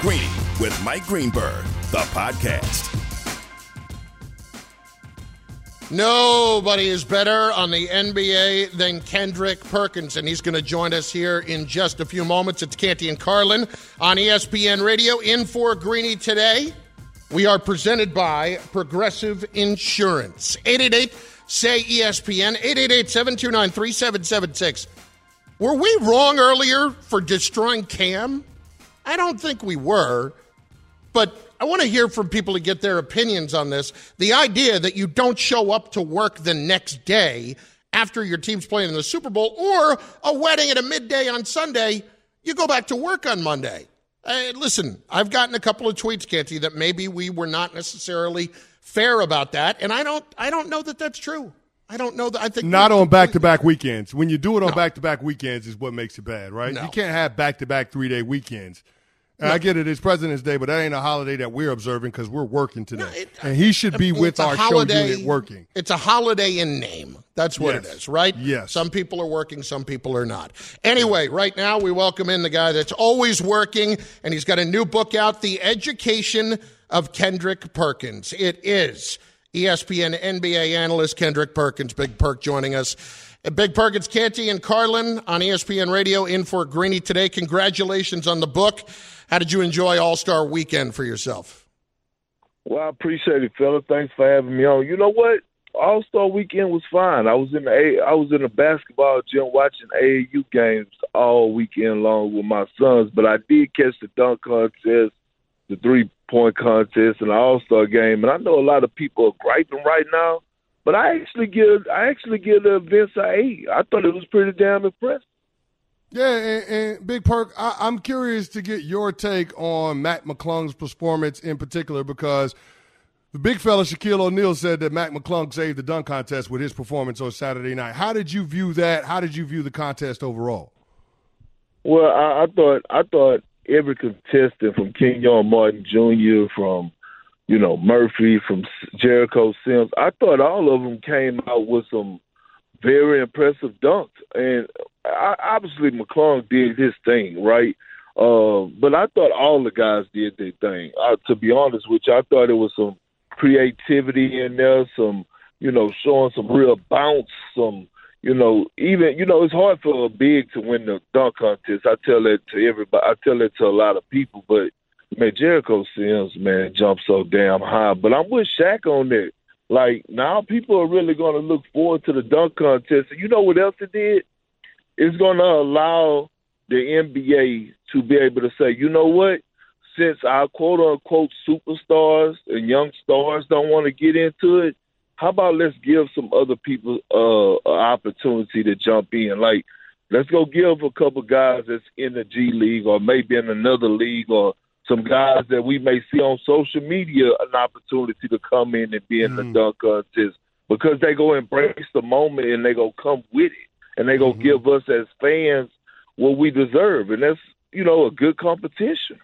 Greeny with Mike Greenberg, the podcast. Nobody is better on the NBA than Kendrick Perkins, and he's going to join us here in just a few moments. It's Canty and Carlin on ESPN Radio. In for Greeny today, we are presented by Progressive Insurance. 888 say ESPN, 888 729 3776. Were we wrong earlier for destroying Cam? I don't think we were, but I want to hear from people to get their opinions on this. The idea that you don't show up to work the next day after your team's playing in the Super Bowl or a wedding at a midday on Sunday, you go back to work on Monday. Uh, listen, I've gotten a couple of tweets, Canty, that maybe we were not necessarily fair about that, and I don't, I don't know that that's true. I don't know that. I think not on back to back weekends. When you do it on back to back weekends, is what makes it bad, right? No. You can't have back to back three day weekends. And I get it, it's President's Day, but that ain't a holiday that we're observing because we're working today. No, it- uh, and he should be with our holiday- show unit working. It's a holiday in name. That's what it Yes. is, right? Yes. Some people are working, some people are not. Anyway, right now we welcome in the guy that's always working, and he's got a new book out, The Education of Kendrick Perkins. It is ESPN NBA analyst Kendrick Perkins. Big Perk joining us. Big Perkins, Canty, and Carlin on ESPN Radio in for Greeny today. Congratulations on the book. How did you enjoy All Star Weekend for yourself? Well, I appreciate it, fella. Thanks for having me on. You know what? All Star Weekend was fine. I was in the A- I was in the basketball gym watching AAU games all weekend long with my sons. But I did catch the dunk contest, the three point contest, and All Star game. And I know a lot of people are griping right now, but I actually give I actually give the events a eight. I thought it was pretty damn impressive. Yeah, and, and Big Perk, I, I'm curious to get your take on Mac McClung's performance in particular because the big fella Shaquille O'Neal said that Matt McClung saved the dunk contest with his performance on Saturday night. How did you view that? How did you view the contest overall? Well, I, I thought I thought every contestant from King Kenyon Martin Jr., from you know Murphy, from Jericho Sims, I thought all of them came out with some very impressive dunks, and obviously McClung did his thing right. Uh, but I thought all the guys did their thing. To be honest with you, I thought there was some creativity in there, some you know showing some real bounce, some you know, even you know, it's hard for a big to win the dunk contest. I tell that to everybody. I tell that to a lot of people. But man, Jericho Sims, man, jumped so damn high. But I'm with Shaq on that. Like now, people are really going to look forward to the dunk contest. And you know what else it did? It's going to allow the NBA to be able to say, you know what? Since our quote unquote superstars and young stars don't want to get into it, how about let's give some other people uh, an opportunity to jump in? Like, let's go give a couple guys that's in the G League or maybe in another league or some guys that we may see on social media an opportunity to come in and be in the dunk contest because they go embrace the moment and they go come with it and they go give us as fans what we deserve, and that's you know a good competition.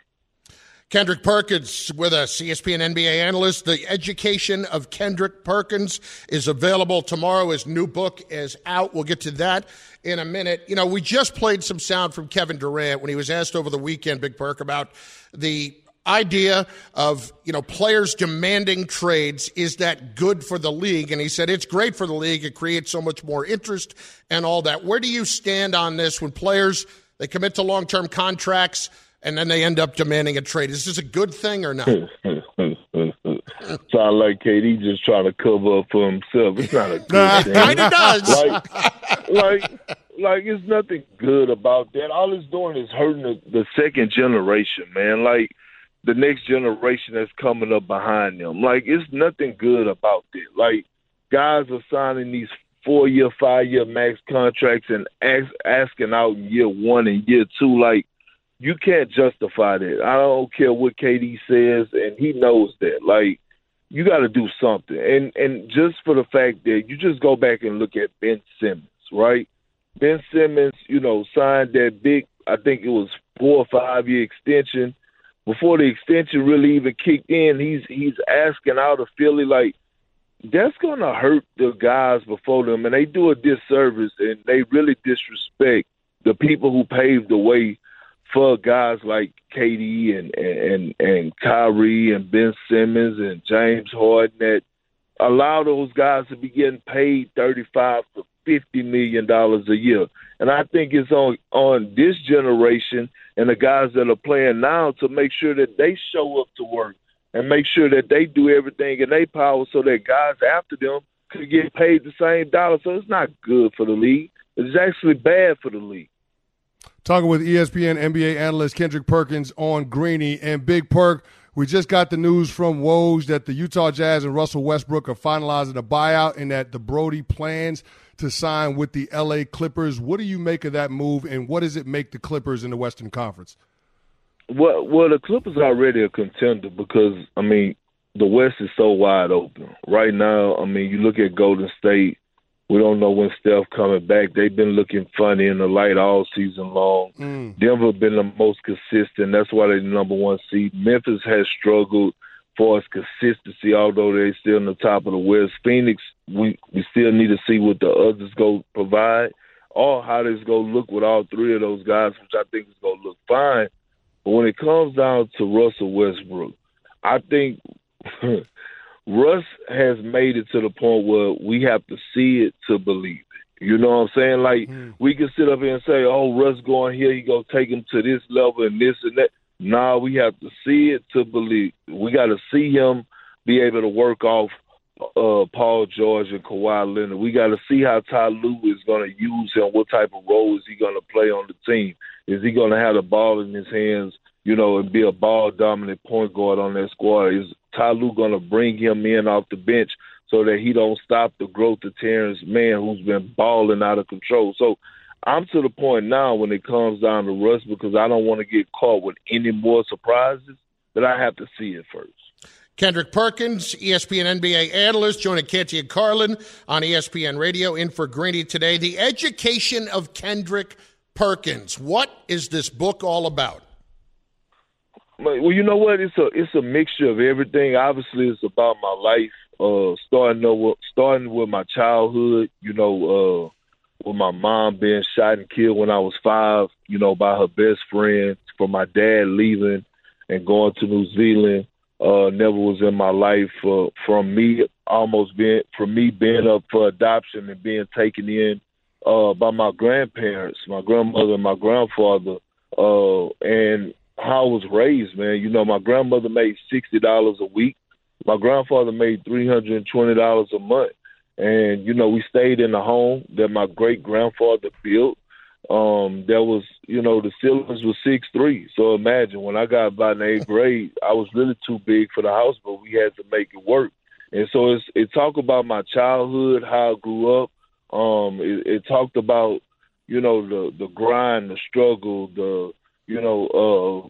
Kendrick Perkins with E ESPN NBA analyst. The Education of Kendrick Perkins is available tomorrow. His new book is out. We'll get to that in a minute. You know, we just played some sound from Kevin Durant when he was asked over the weekend, Big Perk, about the idea of you know players demanding trades is that good for the league and he said it's great for the league it creates so much more interest and all that where do you stand on this when players they commit to long-term contracts and then they end up demanding a trade is this a good thing or not Sound like KD just trying to cover up for himself. It's not a good thing. kind of does like, like, like it's nothing good about that. All it's doing is hurting the, the second generation, man. Like the next generation that's coming up behind them. Like it's nothing good about that. Like guys are signing these four year, five year max contracts and ask, asking out in year one and year two. Like, you can't justify that. I don't care what KD says, and he knows that. Like, you got to do something. And and just for the fact that you just go back and look at Ben Simmons, right? Ben Simmons, you know, signed that big, I think it was four or five year extension. Before the extension really even kicked in, he's he's asking out of Philly like that's gonna hurt the guys before them, and they do a disservice and they really disrespect the people who paved the way for guys like KD and and and Kyrie and Ben Simmons and James Harden that allow those guys to be getting paid thirty five to fifty million dollars a year. And I think it's on on this generation and the guys that are playing now to make sure that they show up to work and make sure that they do everything in their power so that guys after them could get paid the same dollar. So it's not good for the league. It's actually bad for the league. Talking with ESPN NBA analyst Kendrick Perkins on Greeny and Big Perk. We just got the news from Woj that the Utah Jazz and Russell Westbrook are finalizing a buyout and that the Brodie plans to sign with the LA Clippers. What do you make of that move and what does it make the Clippers in the Western Conference? Well, well, the Clippers are already a contender because I mean the West is so wide open right now. I mean, you look at Golden State. We don't know when Steph coming back. They've been looking funny in the light all season long. Mm. Denver been the most consistent. That's why they're the number one seed. Memphis has struggled for its consistency, although they're still in the top of the West. Phoenix, we we still need to see what the others go provide or how this go look with all three of those guys, which I think is going to look fine. But when it comes down to Russell Westbrook, I think Russ has made it to the point where we have to see it to believe it. You know what I'm saying? Like mm. we can sit up here and say, "Oh, Russ going here, he go take him to this level and this and that." Nah, we have to see it to believe. We got to see him be able to work off uh, Paul George and Kawhi Leonard. We got to see how Ty Lue is going to use him. What type of role is he going to play on the team? Is he going to have the ball in his hands, you know, and be a ball dominant point guard on that squad? Is Ty Lue going to bring him in off the bench so that he don't stop the growth of Terance Mann, who's been balling out of control? So I'm to the point now when it comes down to Russ because I don't want to get caught with any more surprises that I have to see it first. Kendrick Perkins, ESPN NBA analyst, joining Canty and Carlin on ESPN Radio in for Greeny today. The education of Kendrick Perkins. What is this book all about? Well, you know what? It's a it's a mixture of everything. Obviously, it's about my life. Uh, starting with starting with my childhood. You know, uh, with my mom being shot and killed when I was five. You know, by her best friend. For my dad leaving and going to New Zealand. Uh, never was in my life. Uh, from me almost being from me being up for adoption and being taken in uh, by my grandparents, my grandmother and my grandfather, uh, and how I was raised, man. You know, my grandmother made sixty dollars a week. My grandfather made three hundred and twenty dollars a month. And, you know, we stayed in the home that my great grandfather built. Um, there was, you know, the ceilings was six three. So imagine when I got about eighth grade, I was really too big for the house, but we had to make it work. And so it's it talked about my childhood, how I grew up, um, it, it talked about, you know, the the grind, the struggle, the you know, uh,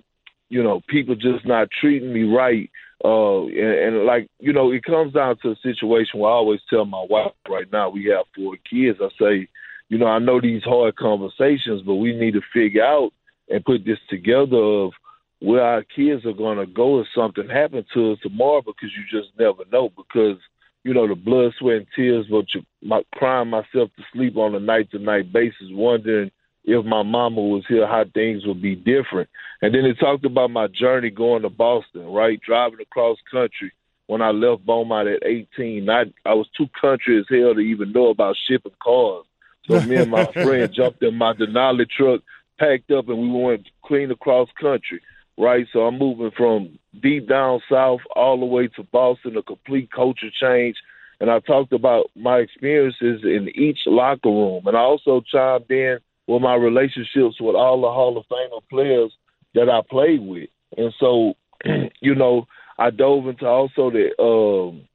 you know, people just not treating me right. Uh, and, and like, you know, it comes down to a situation where I always tell my wife right now, we have four kids. I say, you know, I know these hard conversations, but we need to figure out and put this together of where our kids are going to go if something happens to us tomorrow because you just never know because – you know, the blood, sweat, and tears, but you, my, crying myself to sleep on a night to night basis, wondering if my mama was here, how things would be different. And then it talked about my journey going to Boston, right? Driving across country when I left Beaumont at 18. I, I was too country as hell to even know about shipping cars. So me and my friend jumped in my Denali truck, packed up, and we went clean across country right? So I'm moving from deep down south all the way to Boston, a complete culture change. And I talked about my experiences in each locker room. And I also chimed in with my relationships with all the Hall of Famer players that I played with. And so, you know, I dove into also the um,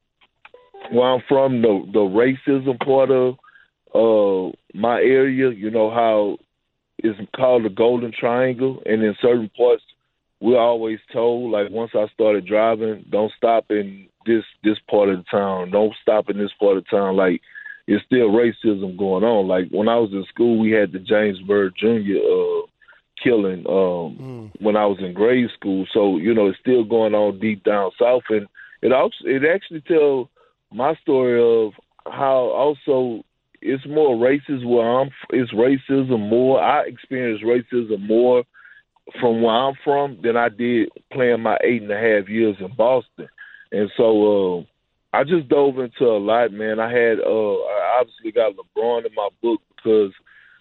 where I'm from, the the racism part of uh, my area, you know how it's called the Golden Triangle, and in certain parts, we're always told like once I started driving, don't stop in this this part of the town, don't stop in this part of town. Like it's still racism going on. Like when I was in school, we had the James Byrd Jr. Uh, killing um, mm. when I was in grade school. So you know it's still going on deep down south, and it also it actually tells my story of how also it's more racist where I'm. It's racism more. I experienced racism more from where I'm from than I did playing my eight and a half years in Boston. And so uh, I just dove into a lot, man. I had uh, I obviously got LeBron in my book because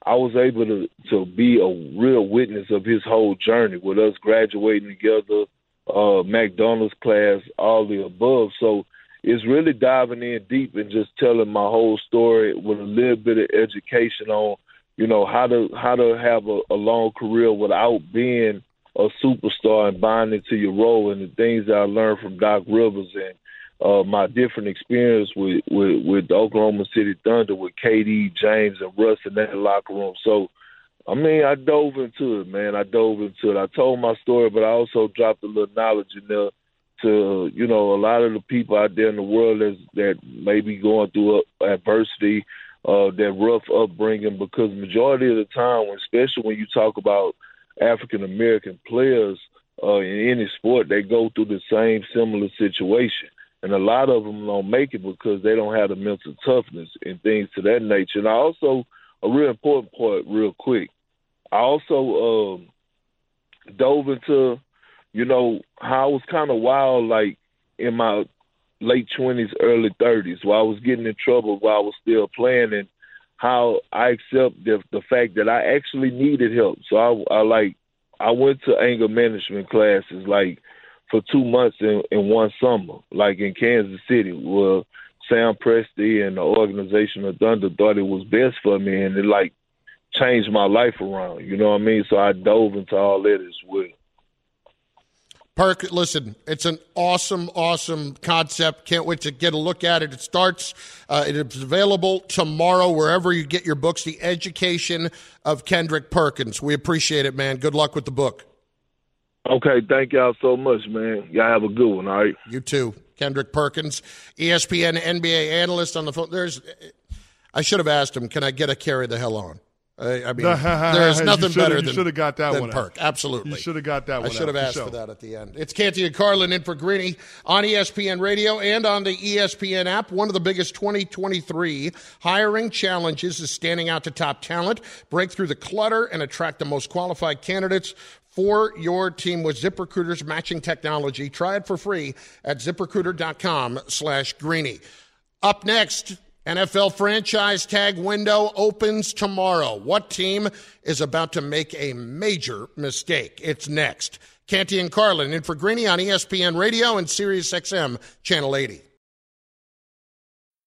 I was able to to be a real witness of his whole journey with us graduating together, uh, McDonald's class, all the above. So it's really diving in deep and just telling my whole story with a little bit of education on you know how to how to have a, a long career without being a superstar and buying into your role and the things that I learned from Doc Rivers and uh, my different experience with, with with the Oklahoma City Thunder with KD, James, and Russ in that locker room. So, I mean, I dove into it, man. I dove into it. I told my story, but I also dropped a little knowledge in there to you know a lot of the people out there in the world that that may be going through adversity uh, that rough upbringing because majority of the time, especially when you talk about African American players uh, in any sport, they go through the same similar situation, and a lot of them don't make it because they don't have the mental toughness and things to that nature. And I also a real important part, real quick. I also um, dove into, you know, how I was kind of wild, like in my late twenties, early thirties, while I was getting in trouble while I was still playing, and how I accept the the fact that I actually needed help. So I, I like I went to anger management classes like for two months in, in one summer, like in Kansas City, where Sam Presti and the organization of Thunder thought it was best for me, and it like changed my life around. You know what I mean? So I dove into all that as well. Perk, listen, it's an awesome, awesome concept. Can't wait to get a look at it. It starts, uh, it is available tomorrow wherever you get your books. The Education of Kendrick Perkins. We appreciate it, man. Good luck with the book. Okay, thank y'all so much, man. Y'all have a good one, all right? You too. Kendrick Perkins, ESPN NBA analyst on the phone. There's, I should have asked him, can I get a carry the hell on? I, I mean, there's nothing better than should have got that than one. Perk, out. absolutely. You should have got that one. I should have out, asked for, for, that at the end. It's Canty and Carlin in for Greeny on ESPN Radio and on the ESPN app. One of the biggest 2023 hiring challenges is standing out to top talent, break through the clutter, and attract the most qualified candidates for your team with ZipRecruiter's matching technology. Try it for free at ziprecruiter.com slash greeny. Up next, NFL franchise tag window opens tomorrow. What team is about to make a major mistake? It's next. Canty and Carlin in for Greeny on ESPN Radio and Sirius XM Channel 80.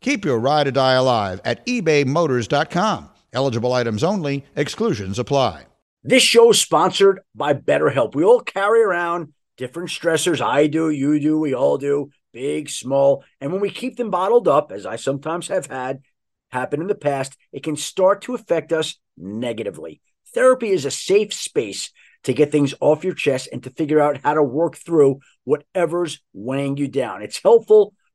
Keep your ride or die alive at ebaymotors.com. Eligible items only, exclusions apply. This show is sponsored by BetterHelp. We all carry around different stressors. I do, you do, we all do, big, small. And when we keep them bottled up, as I sometimes have had happen in the past, it can start to affect us negatively. Therapy is a safe space to get things off your chest and to figure out how to work through whatever's weighing you down. It's helpful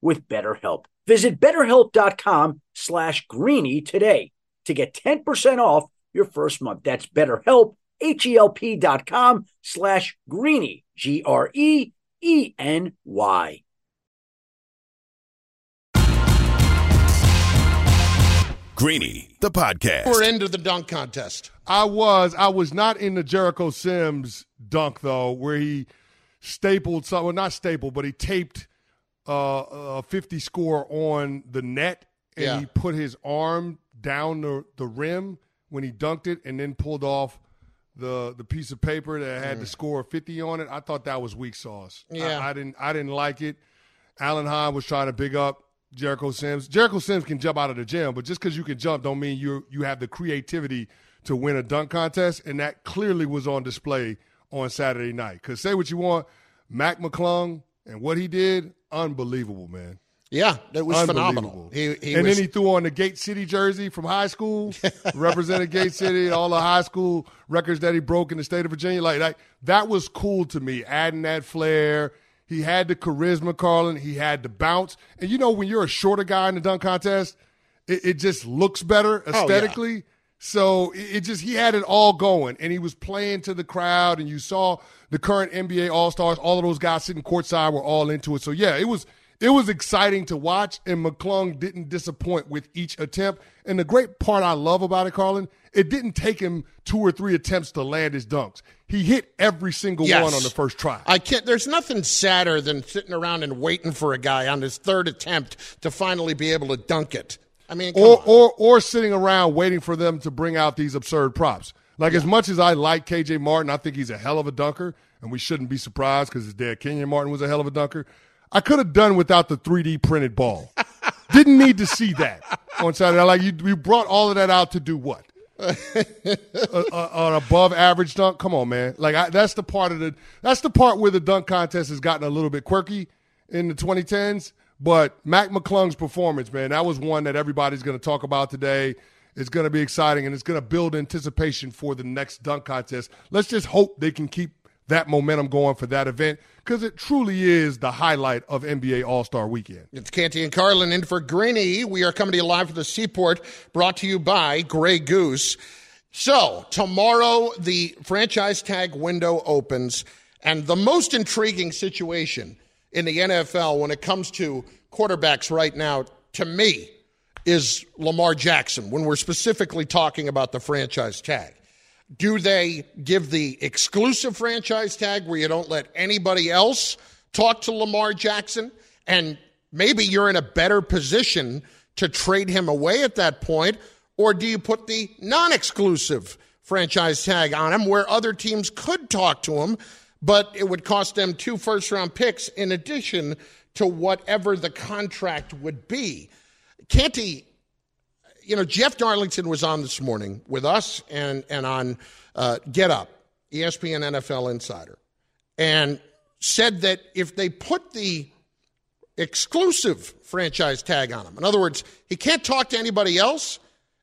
with BetterHelp. Visit betterhelp.com slash greeny today to get 10% off your first month. That's betterhelp, H-E-L-P dot com slash greeny, G-R-E-E-N-Y. Greeny, the podcast. We're into the dunk contest. I was. I was not in the Jericho Sims dunk though, where he stapled something. Well, not stapled, but he taped uh, a 50 score on the net, and Yeah. he put his arm down the, the rim when he dunked it, and then pulled off the the piece of paper that had the score 50 on it. I thought that was weak sauce. I- Yeah. I, didn't. I didn't like it. Alan Hahn was trying to big up Jericho Sims. Jericho Sims can jump out of the gym, but just because you can jump don't mean you you have the creativity to win a dunk contest, and that clearly was on display on Saturday night. Because say what you want, Mac McClung and what he did, unbelievable, man. Yeah, that was phenomenal. He, he and was, then he threw on the Gate City jersey from high school, represented Gate City, all the high school records that he broke in the state of Virginia. Like that, that was cool to me. Adding that flair, he had the charisma, Carlin. He had the bounce, and you know when you're a shorter guy in the dunk contest, it, it just looks better Oh, yeah. aesthetically. So it, it just he had it all going, and he was playing to the crowd, and you saw the current NBA All Stars, all of those guys sitting courtside were all into it. So yeah, it was it was exciting to watch, and McClung didn't disappoint with each attempt. And the great part I love about it, Carlin, it didn't take him two or three attempts to land his dunks. He hit every single Yes. one on the first try. I can't. There's nothing sadder than sitting around and waiting for a guy on his third attempt to finally be able to dunk it. I mean, or, on. or or sitting around waiting for them to bring out these absurd props. Like as much as I like KJ Martin, I think he's a hell of a dunker, and we shouldn't be surprised because his dad Kenyon Martin was a hell of a dunker. I could have done without the 3D printed ball. Didn't need to see that on Saturday. Like you, you brought all of that out to do what? an above average dunk. Come on, man. Like I, that's the part of the that's the part where the dunk contest has gotten a little bit quirky in the 2010s. But Mac McClung's performance, man, that was one that everybody's going to talk about today. It's going to be exciting and it's going to build anticipation for the next dunk contest. Let's just hope they can keep that momentum going for that event because it truly is the highlight of NBA All Star Weekend. It's Canty and Carlin in for Greeny. We are coming to you live from the Seaport, brought to you by Grey Goose. So, tomorrow the franchise tag window opens, and the most intriguing situation in the NFL when it comes to quarterbacks right now, to me, is Lamar Jackson when we're specifically talking about the franchise tag. Do they give the exclusive franchise tag where you don't let anybody else talk to Lamar Jackson? And maybe you're in a better position to trade him away at that point. Or do you put the non exclusive franchise tag on him where other teams could talk to him, but it would cost them two first round picks in addition to whatever the contract would be? Canty, you know, Jeff Darlington was on this morning with us and, and on uh, Get Up, ESPN NFL Insider, and said that if they put the exclusive franchise tag on him, in other words, he can't talk to anybody else,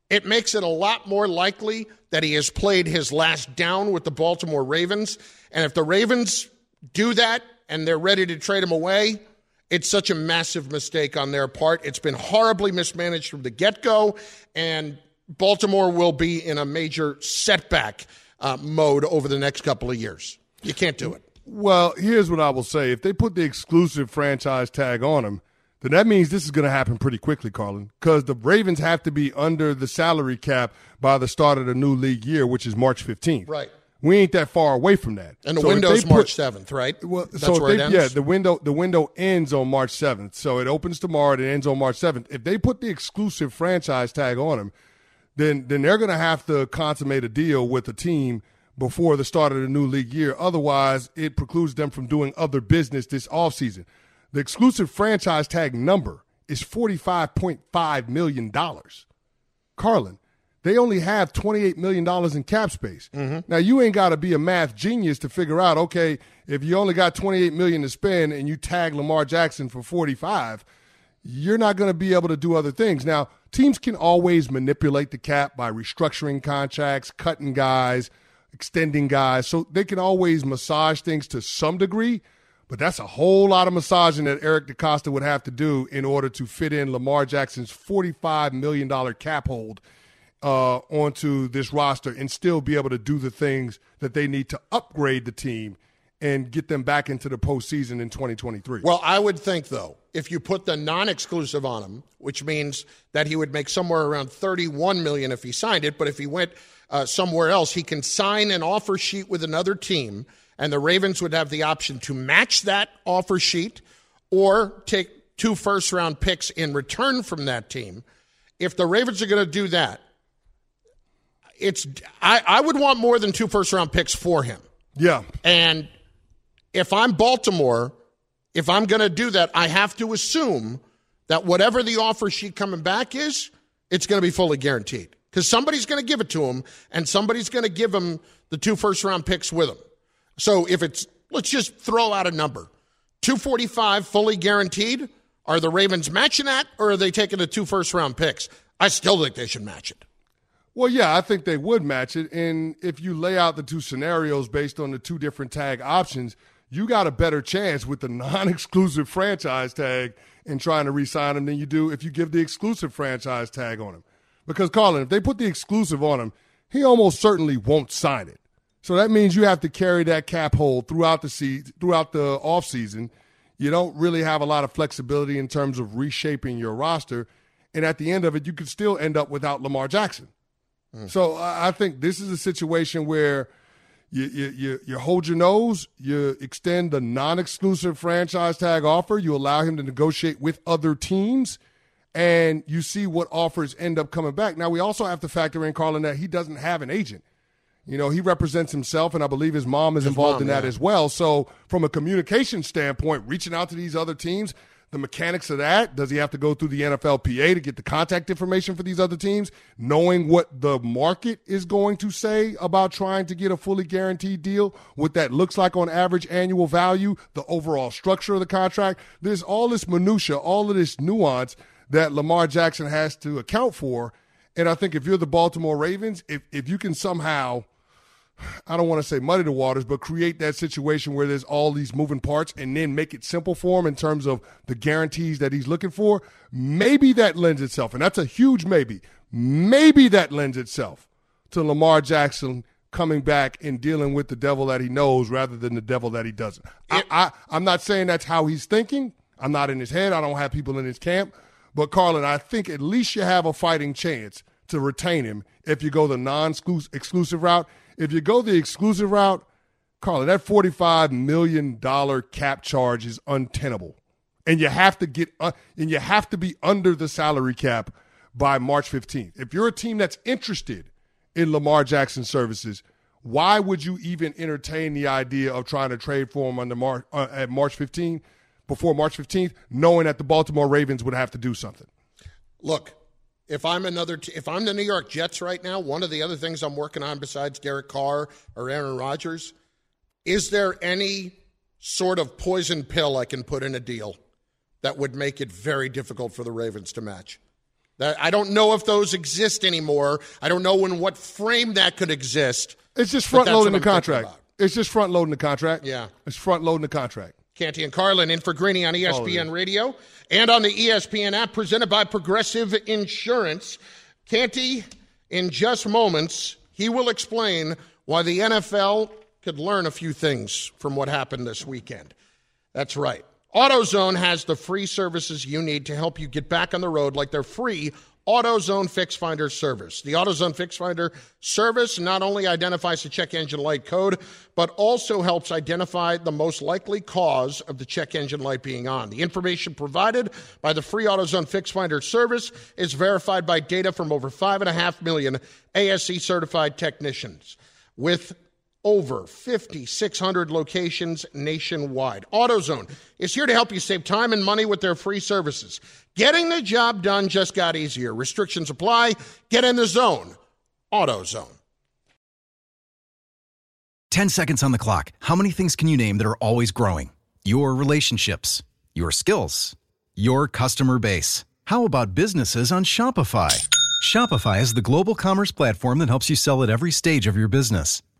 it makes it a lot more likely that he has played his last down with the Baltimore Ravens. And if the Ravens do that and they're ready to trade him away, it's such a massive mistake on their part. It's been horribly mismanaged from the get go, and Baltimore will be in a major setback uh, mode over the next couple of years. You can't do it. Well, here's what I will say. If they put the exclusive franchise tag on him, then that means this is going to happen pretty quickly, Carlin, because the Ravens have to be under the salary cap by the start of the new league year, which is March 15th. Right. We ain't that far away from that. And the So window's they put- March 7th, right? Well, That's so where it ends? yeah, the window the window ends on March seventh. So it opens tomorrow. and It ends on March seventh. If they put the exclusive franchise tag on him, then then they're going to have to consummate a deal with the team before the start of the new league year. Otherwise, it precludes them from doing other business this offseason. The exclusive franchise tag number is forty five point five million dollars. Carlin, they only have $28 million in cap space. Mm-hmm. Now, you ain't got to be a math genius to figure out, okay, if you only got 28 million to spend and you tag Lamar Jackson for 45, you're not going to be able to do other things. Now, teams can always manipulate the cap by restructuring contracts, cutting guys, extending guys. So they can always massage things to some degree, but that's a whole lot of massaging that Eric DeCosta would have to do in order to fit in Lamar Jackson's $45 million cap hold uh, onto this roster and still be able to do the things that they need to upgrade the team and get them back into the postseason in 2023. Well, I would think though, if you put the non-exclusive on him, which means that he would make somewhere around 31 million if he signed it, but if he went uh, somewhere else, he can sign an offer sheet with another team, and the Ravens would have the option to match that offer sheet or take two first-round picks in return from that team. If the Ravens are going to do that, it's I, I would want more than two first-round picks for him. yeah. And if I'm Baltimore, if I'm going to do that, I have to assume that whatever the offer sheet coming back is, it's going to be fully guaranteed because somebody's going to give it to him and somebody's going to give him the two first round picks with him. So if it's, let's just throw out a number 245 fully guaranteed. Are the Ravens matching that or are they taking the two first round picks? I still think they should match it. Well, yeah, I think they would match it. And if you lay out the two scenarios based on the two different tag options, you got a better chance with the non exclusive franchise tag and trying to re sign him than you do if you give the exclusive franchise tag on him. Because, Carlin, if they put the exclusive on him, he almost certainly won't sign it. So that means you have to carry that cap hold throughout the season, throughout the offseason. You don't really have a lot of flexibility in terms of reshaping your roster. And at the end of it, you could still end up without Lamar Jackson. Mm. So I think this is a situation where you, you, you, you hold your nose, you extend the non exclusive franchise tag offer, you allow him to negotiate with other teams, and you see what offers end up coming back. Now, we also have to factor in, Carlin, that he doesn't have an agent. You know, he represents himself, and I believe his mom is involved mom, in that yeah. as well. So, from a communication standpoint, reaching out to these other teams, the mechanics of that, does he have to go through the NFLPA to get the contact information for these other teams, knowing what the market is going to say about trying to get a fully guaranteed deal, what that looks like on average annual value, the overall structure of the contract? There's all this minutia, all of this nuance that Lamar Jackson has to account for. And I think if you're the Baltimore Ravens, if, if you can somehow – I don't want to say muddy the waters, but create that situation where there's all these moving parts and then make it simple for him in terms of the guarantees that he's looking for. Maybe that lends itself, and that's a huge maybe. Maybe that lends itself to Lamar Jackson coming back and dealing with the devil that he knows rather than the devil that he doesn't. I, I, I'm not saying that's how he's thinking. I'm not in his head. I don't have people in his camp. But, Carlin, I think at least you have a fighting chance to retain him if you go the non exclusive route. If you go the exclusive route, Carlin, that $45 million cap charge is untenable. And you have to get uh, and you have to be under the salary cap by March 15th. If you're a team that's interested in Lamar Jackson services, why would you even entertain the idea of trying to trade for him under Mar- uh, at March 15th before March 15th, knowing that the Baltimore Ravens would have to do something? Look, if I'm another, t- if I'm the New York Jets right now, one of the other things I'm working on besides Derek Carr or Aaron Rodgers, is there any sort of poison pill I can put in a deal that would make it very difficult for the Ravens to match? That I don't know if those exist anymore. I don't know in what frame that could exist. It's just front loading the what I'm thinking contract. It's just front loading the contract. Yeah. It's front loading the contract. Canty and Carlin in for Greeny on ESPN. Radio and on the ESPN app presented by Progressive Insurance. Canty, in just moments, he will explain why the NFL could learn a few things from what happened this weekend. That's right. AutoZone has the free services you need to help you get back on the road, like their free AutoZone Fix Finder service. The AutoZone Fix Finder service not only identifies the check engine light code, but also helps identify the most likely cause of the check engine light being on. The information provided by the free AutoZone Fix Finder service is verified by data from over 5.5 million ASE certified technicians. With over 5,600 locations nationwide. AutoZone is here to help you save time and money with their free services. Getting the job done just got easier. Restrictions apply. Get in the zone. AutoZone. 10 seconds on the clock. How many things can you name that are always growing? Your relationships, your skills, your customer base. How about businesses on Shopify? Shopify is the global commerce platform that helps you sell at every stage of your business.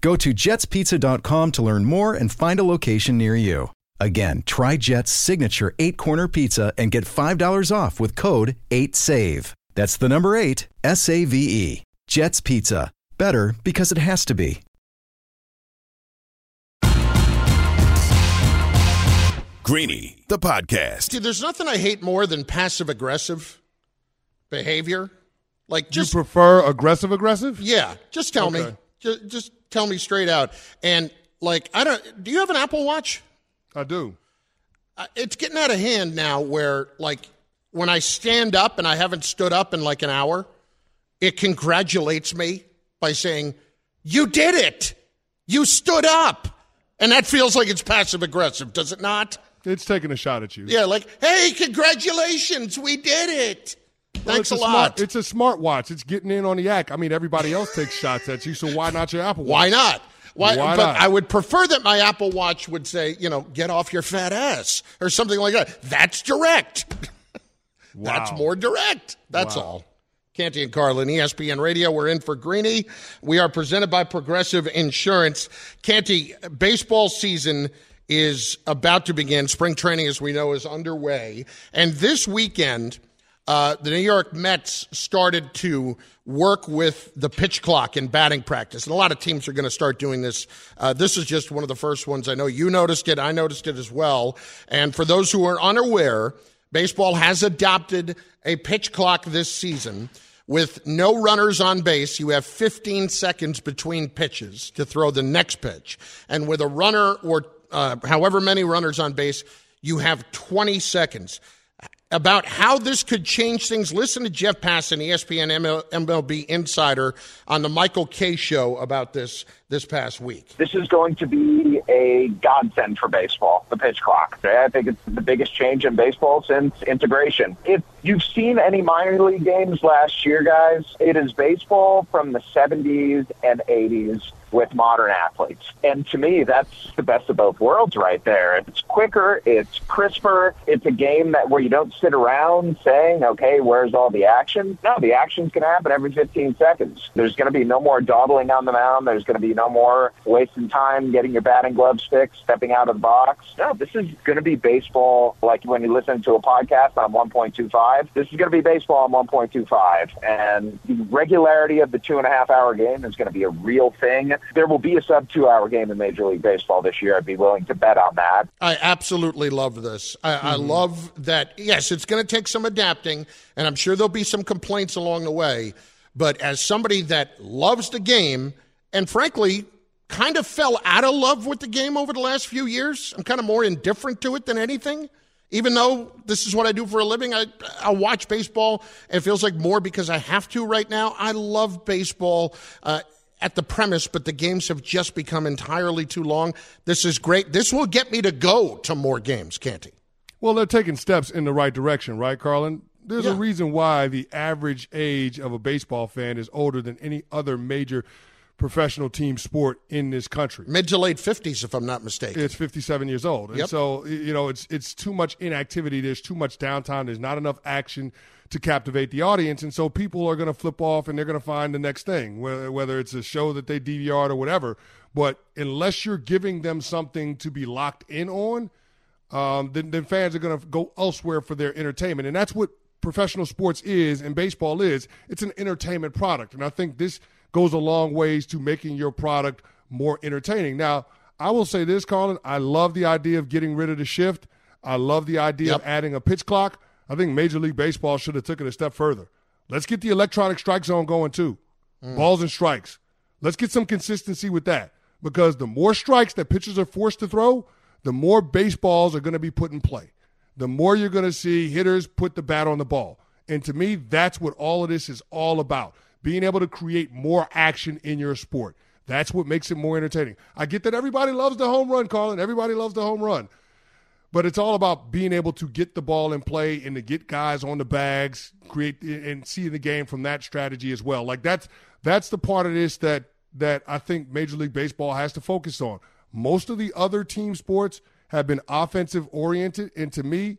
Go to jetspizza.com to learn more and find a location near you. Again, try Jet's signature eight corner pizza and get $5 off with code 8SAVE. That's the number eight, S A V E. Jet's Pizza. Better because it has to be. Greeny, the podcast. Dude, there's nothing I hate more than passive aggressive behavior. Like just you prefer aggressive aggressive? yeah, just tell me. Just, just tell me straight out. And like I don't. Do you have an Apple Watch? I do. Uh, It's getting out of hand now. Where like when I stand up and I haven't stood up in like an hour, it congratulates me by saying, "You did it. You stood up." And that feels like it's passive aggressive, does it not? It's taking a shot at you. Yeah, like, hey, congratulations, we did it. Well, Thanks it's a lot. Smart, it's a smart watch. It's getting in on the act. I mean, everybody else takes shots at you, so why not your Apple Watch? Why not? Why, Why but not? I would prefer that my Apple Watch would say, you know, get off your fat ass or something like that. That's direct. That's more direct. That's Wow. all. Canty and Carlin, ESPN Radio. We're in for Greeny. We are presented by Progressive Insurance. Canty, baseball season is about to begin. Spring training, as we know, is underway. And this weekend, uh, the New York Mets started to work with the pitch clock in batting practice. And a lot of teams are going to start doing this. Uh, this is just one of the first ones. I know you noticed it. I noticed it as well. And for those who are unaware, baseball has adopted a pitch clock this season. With no runners on base, you have 15 seconds between pitches to throw the next pitch. And with a runner or uh, however many runners on base, you have 20 seconds about how this could change things. Listen to Jeff Passan, ESPN ML- MLB insider, on the Michael Kay show about this this past week. this is going to be a godsend for baseball, the pitch clock. I think it's the biggest change in baseball since integration. If you've seen any minor league games last year, guys, it is baseball from the 70s and 80s with modern athletes. And to me, that's the best of both worlds right there. It's quicker, it's crisper, it's a game that where you don't sit around saying, okay, where's all the action? No, the action's going to happen every 15 seconds. There's going to be no more dawdling on the mound. There's going to be no more wasting time getting your batting gloves fixed, stepping out of the box. No, this is going to be baseball like when you listen to a podcast on 1.25. This is going to be baseball on 1.25. And the regularity of the two and a half hour game is going to be a real thing. There will be a sub two hour game in Major League Baseball this year. I'd be willing to bet on that. I absolutely love this. I, I hmm. love that. Yes, it's going to take some adapting, and I'm sure there'll be some complaints along the way. But as somebody that loves the game, and frankly, kind of fell out of love with the game over the last few years, I'm kind of more indifferent to it than anything. Even though this is what I do for a living, I, I watch baseball. It feels like more because I have to right now. I love baseball. Uh, at the premise, but the games have just become entirely too long. This is great. This will get me to go to more games, Canty. Well, they're taking steps in the right direction, right, Carlin? There's Yeah. a reason why the average age of a baseball fan is older than any other major professional team sport in this country. Mid to late 50s, if I'm not mistaken. It's 57 years old, and Yep. so you know it's it's too much inactivity. There's too much downtime. There's not enough action to captivate the audience, and so people are going to flip off and they're going to find the next thing, whether, whether it's a show that they DVR'd or whatever. But unless you're giving them something to be locked in on, um, then, then fans are going to go elsewhere for their entertainment. And that's what professional sports is and baseball is. It's an entertainment product. And I think this goes a long ways to making your product more entertaining. Now, I will say this, Carlin. I love the idea of getting rid of the shift. I love the idea of adding a pitch clock. I think Major League Baseball should have took it a step further. Let's get the electronic strike zone going too. Mm. Balls and strikes. Let's get some consistency with that because the more strikes that pitchers are forced to throw, the more baseballs are going to be put in play. The more you're going to see hitters put the bat on the ball. And to me, that's what all of this is all about being able to create more action in your sport. That's what makes it more entertaining. I get that everybody loves the home run, Carlin. Everybody loves the home run. But it's all about being able to get the ball in play and to get guys on the bags, create and see the game from that strategy as well. Like that's that's the part of this that that I think Major League Baseball has to focus on. Most of the other team sports have been offensive oriented, and to me,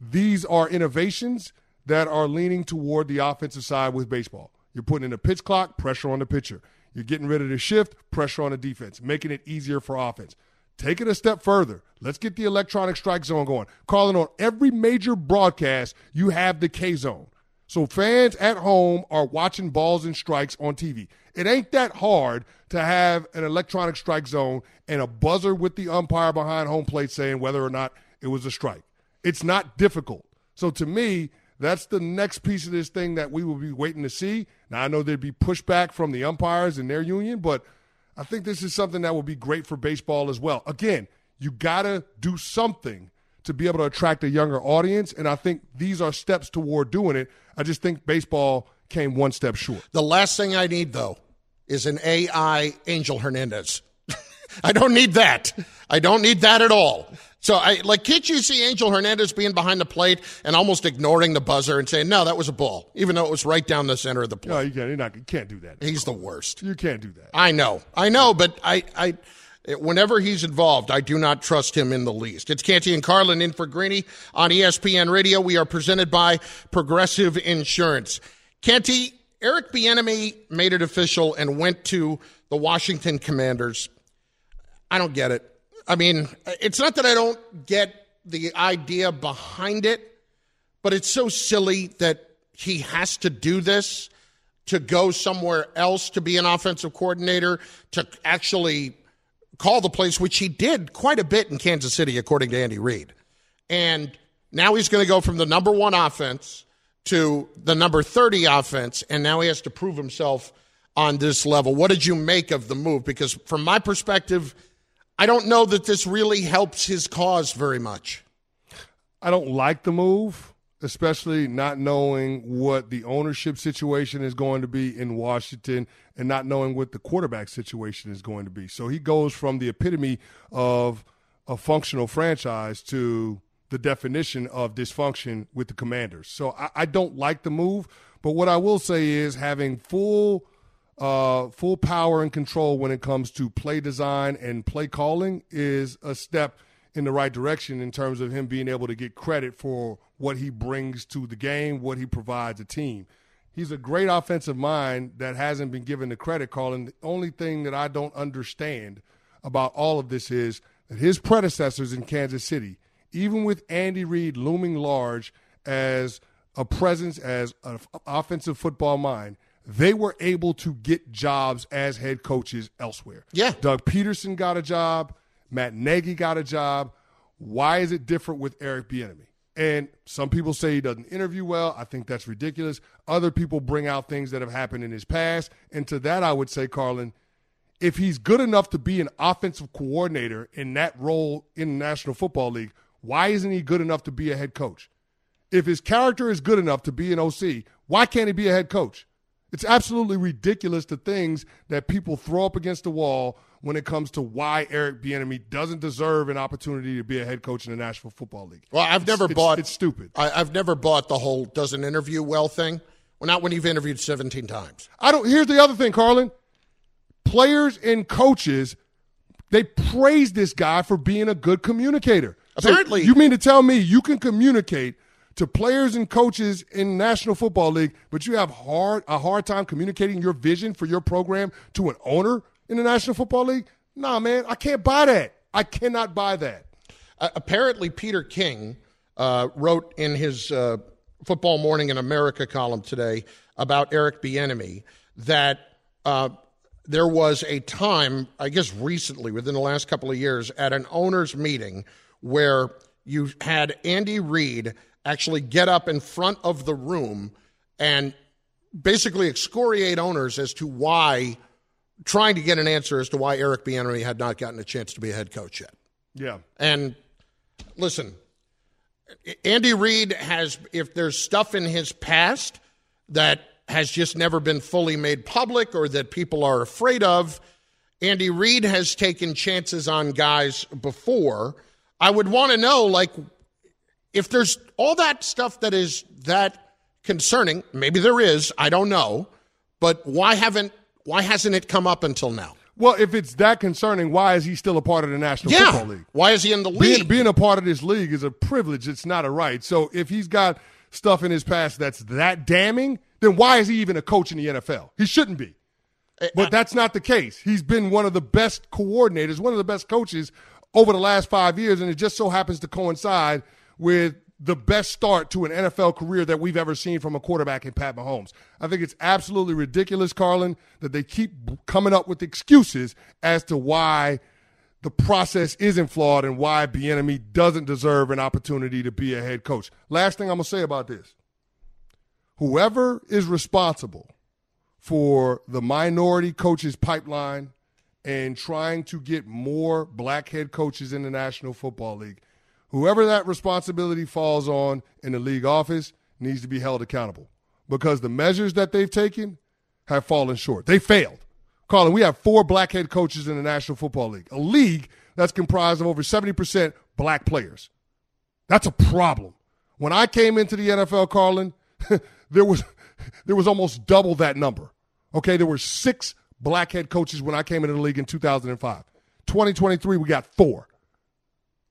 these are innovations that are leaning toward the offensive side with baseball. You're putting in a pitch clock, pressure on the pitcher. You're getting rid of the shift, pressure on the defense, making it easier for offense. Take it a step further. Let's get the electronic strike zone going. Carlin on every major broadcast, you have the K zone. So fans at home are watching balls and strikes on TV. It ain't that hard to have an electronic strike zone and a buzzer with the umpire behind home plate saying whether or not it was a strike. It's not difficult. So to me, that's the next piece of this thing that we will be waiting to see. Now I know there'd be pushback from the umpires and their union, but I think this is something that will be great for baseball as well. Again, you got to do something to be able to attract a younger audience, and I think these are steps toward doing it. I just think baseball came one step short. The last thing I need, though, is an AI Angel Hernandez. I don't need that. I don't need that at all. So, I like, can't you see Angel Hernandez being behind the plate and almost ignoring the buzzer and saying, "No, that was a ball," even though it was right down the center of the plate? No, you can't. You're not, you can't do that. He's the worst. You can't do that. I know, I know, but I, I, whenever he's involved, I do not trust him in the least. It's Canty and Carlin in for Greeny on ESPN Radio. We are presented by Progressive Insurance. Canty, Eric Bieniemy made it official and went to the Washington Commanders. I don't get it. I mean, it's not that I don't get the idea behind it, but it's so silly that he has to do this to go somewhere else to be an offensive coordinator, to actually call the place, which he did quite a bit in Kansas City, according to Andy Reid. And now he's going to go from the number one offense to the number 30 offense, and now he has to prove himself on this level. What did you make of the move? Because from my perspective, I don't know that this really helps his cause very much. I don't like the move, especially not knowing what the ownership situation is going to be in Washington and not knowing what the quarterback situation is going to be. So he goes from the epitome of a functional franchise to the definition of dysfunction with the commanders. So I, I don't like the move, but what I will say is having full uh, full power and control when it comes to play design and play Carlin is a step in the right direction in terms of him being able to get credit for what he brings to the game, what he provides a team. He's a great offensive mind that hasn't been given the credit, calling. The only thing that I don't understand about all of this is that his predecessors in Kansas City, even with Andy Reid looming large as a presence, as an offensive football mind, they were able to get jobs as head coaches elsewhere. Yeah. Doug Pederson got a job. Matt Nagy got a job. Why is it different with Eric Bieniemy? And some people say he doesn't interview well. I think that's ridiculous. Other people bring out things that have happened in his past. And to that, I would say, Carlin, if he's good enough to be an offensive coordinator in that role in the National Football League, why isn't he good enough to be a head coach? If his character is good enough to be an OC, why can't he be a head coach? It's absolutely ridiculous the things that people throw up against the wall when it comes to why Eric Bieniemy doesn't deserve an opportunity to be a head coach in the National Football League. Well, I've never it's, bought. It's stupid. I, have never bought the whole doesn't interview well thing. Well, not when you've interviewed 17 times. I don't. Here's the other thing, Carlin. Players and coaches, they praise this guy for being a good communicator. Apparently, so you mean to tell me you can communicate to players and coaches in National Football League, but you have hard a hard time communicating your vision for your program to an owner in the National Football League? Nah, man, I can't buy that. I cannot buy that. Uh, apparently, Peter King uh, wrote in his uh, Football Morning in America column today about Eric Bieniemy that uh, there was a time, I guess recently, within the last couple of years, at an owners' meeting where you had Andy Reid actually get up in front of the room and basically excoriate owners as to why, trying to get an answer as to why Eric Bieniemy had not gotten a chance to be a head coach yet. Yeah. And listen, Andy Reid has, if there's stuff in his past that has just never been fully made public or that people are afraid of, Andy Reid has taken chances on guys before. I would want to know, like, if there's all that stuff that is that concerning, maybe there is, I don't know, but why haven't why hasn't it come up until now? Well, if it's that concerning, why is he still a part of the National yeah. Football League? Why is he in the league? Being, being a part of this league is a privilege. It's not a right. So if he's got stuff in his past that's that damning, then why is he even a coach in the NFL? He shouldn't be. Eh, but that's not the case. He's been one of the best coordinators, one of the best coaches over the last five years, and it just so happens to coincide with the best start to an NFL career that we've ever seen from a quarterback in Pat Mahomes. I think it's absolutely ridiculous, Carlin, that they keep coming up with excuses as to why the process isn't flawed and why Bieniemy doesn't deserve an opportunity to be a head coach. Last thing I'm going to say about this. Whoever is responsible for the minority coaches pipeline and trying to get more black head coaches in the National Football League – whoever that responsibility falls on in the league office needs to be held accountable because the measures that they've taken have fallen short. They failed. Carlin, we have four black head coaches in the National Football League, a league that's comprised of over 70% black players. That's a problem. When I came into the NFL, Carlin, there was there was almost double that number. Okay, there were six black head coaches when I came into the league in 2005. 2023, we got four.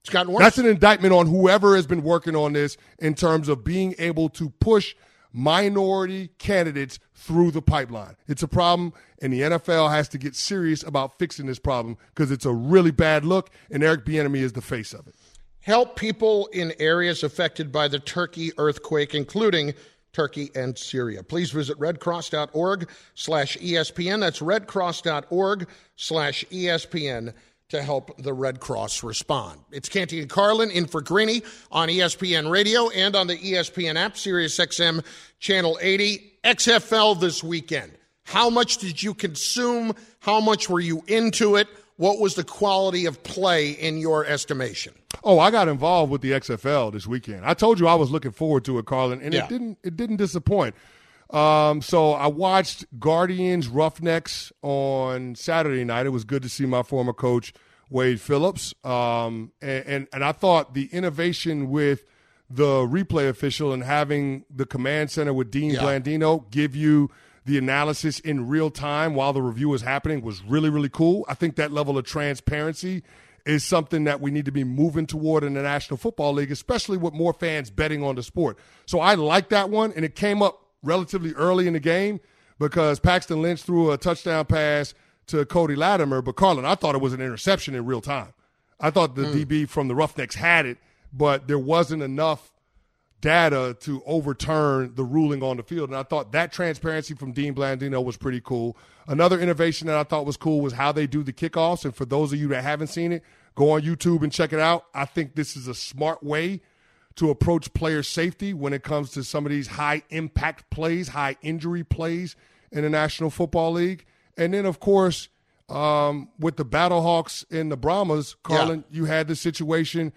It's gotten worse. That's an indictment on whoever has been working on this in terms of being able to push minority candidates through the pipeline. It's a problem, and the NFL has to get serious about fixing this problem because it's a really bad look, and Eric Bieniemy is the face of it. Help people in areas affected by the Turkey earthquake, including Turkey and Syria. Please visit redcross.org slash ESPN. That's redcross.org slash ESPN to help the Red Cross respond. It's Canty and Carlin in for Greeny on ESPN Radio and on the ESPN app, Sirius XM Channel 80, XFL this weekend. How much did you consume? How much were you into it? What was the quality of play in your estimation? Oh, I got involved with the XFL this weekend. I told you I was looking forward to it, Carlin, and yeah. it didn't it didn't disappoint. Um, so I watched Guardians Roughnecks on Saturday night. It was good to see my former coach Wade Phillips, um, and, and, and I thought the innovation with the replay official and having the command center with Dean yeah. Blandino give you the analysis in real time while the review is happening was really really cool. I think that level of transparency is something that we need to be moving toward in the National Football League, especially with more fans betting on the sport. So I like that one, and it came up relatively early in the game because Paxton Lynch threw a touchdown pass to Cody Latimer, but Carlin, I thought it was an interception in real time. I thought the mm. DB from the Roughnecks had it, but there wasn't enough data to overturn the ruling on the field. And I thought that transparency from Dean Blandino was pretty cool. Another innovation that I thought was cool was how they do the kickoffs. And for those of you that haven't seen it, go on YouTube and check it out. I think this is a smart way to approach player safety when it comes to some of these high impact plays, high injury plays in the National Football League. And then, of course, um, with the Battlehawks and the Brahmas, Carlin, yeah. you had the situation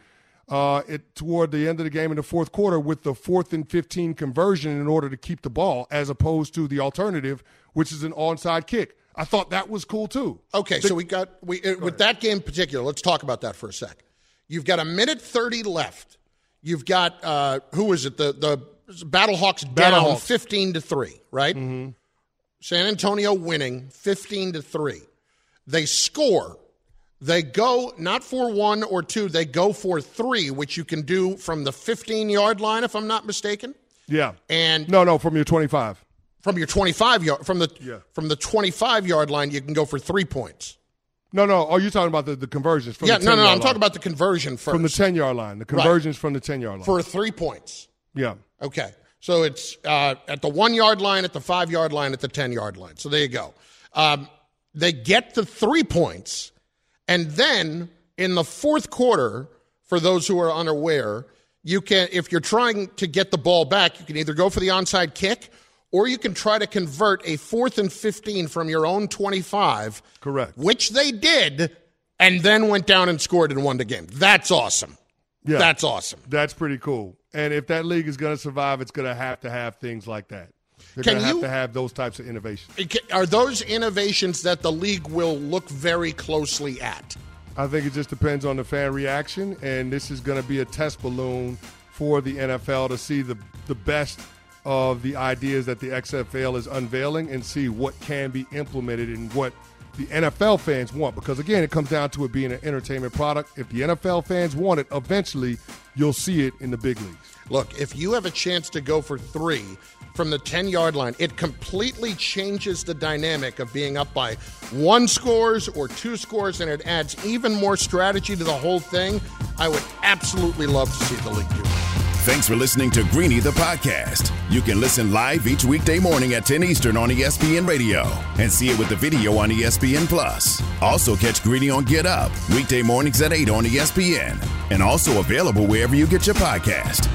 uh, it, toward the end of the game in the fourth quarter with the fourth and 15 conversion in order to keep the ball, as opposed to the alternative, which is an onside kick. I thought that was cool too. Okay, The- so we got we uh, with that game in particular. Let's talk about that for a sec. You've got a minute thirty left. You've got uh, who is it? The the Battlehawks down Battlehawks. fifteen to three, right? Mm-hmm. San Antonio winning fifteen to three. They score. They go not for one or two. They go for three, which you can do from the fifteen yard line, if I'm not mistaken. Yeah. And No, no, from your 25. from your 25 yard from the Yeah. from the 25 yard line, you can go for three points. No, no. Are you're talking about the, the conversions from yeah, the no, 10 no, I'm talking line. about the conversion first. from the 10 yard line. The conversions from the 10 yard line. for three points. yeah. Okay, so it's uh, at the one yard line, at the five yard line, at the ten yard line. So there you go. Um, they get the three points, and then in the fourth quarter, for those who are unaware, you can if you're trying to get the ball back, you can either go for the onside kick. Or you can try to convert a fourth and 15 from your own 25. Correct. Which they did, and then went down and scored and won the game. That's awesome. Yeah. That's awesome. That's pretty cool. And if that league is going to survive, it's going to have to have things like that. They're going to have to have those types of innovations. Are those innovations that the league will look very closely at? I think it just depends on the fan reaction, and this is going to be a test balloon for the NFL to see the the best of the ideas that the XFL is unveiling and see what can be implemented and what the NFL fans want. Because again, it comes down to it being an entertainment product. If the NFL fans want it, eventually you'll see it in the big leagues. Look, if you have a chance to go for three from the 10 yard line, it completely changes the dynamic of being up by one scores or two scores, and it adds even more strategy to the whole thing. I would absolutely love to see the league do it. Thanks for listening to Greeny the podcast. You can listen live each weekday morning at 10 Eastern on ESPN Radio and see it with the video on ESPN Plus. Also catch Greeny on Get Up weekday mornings at 8 on ESPN and also available wherever you get your podcast.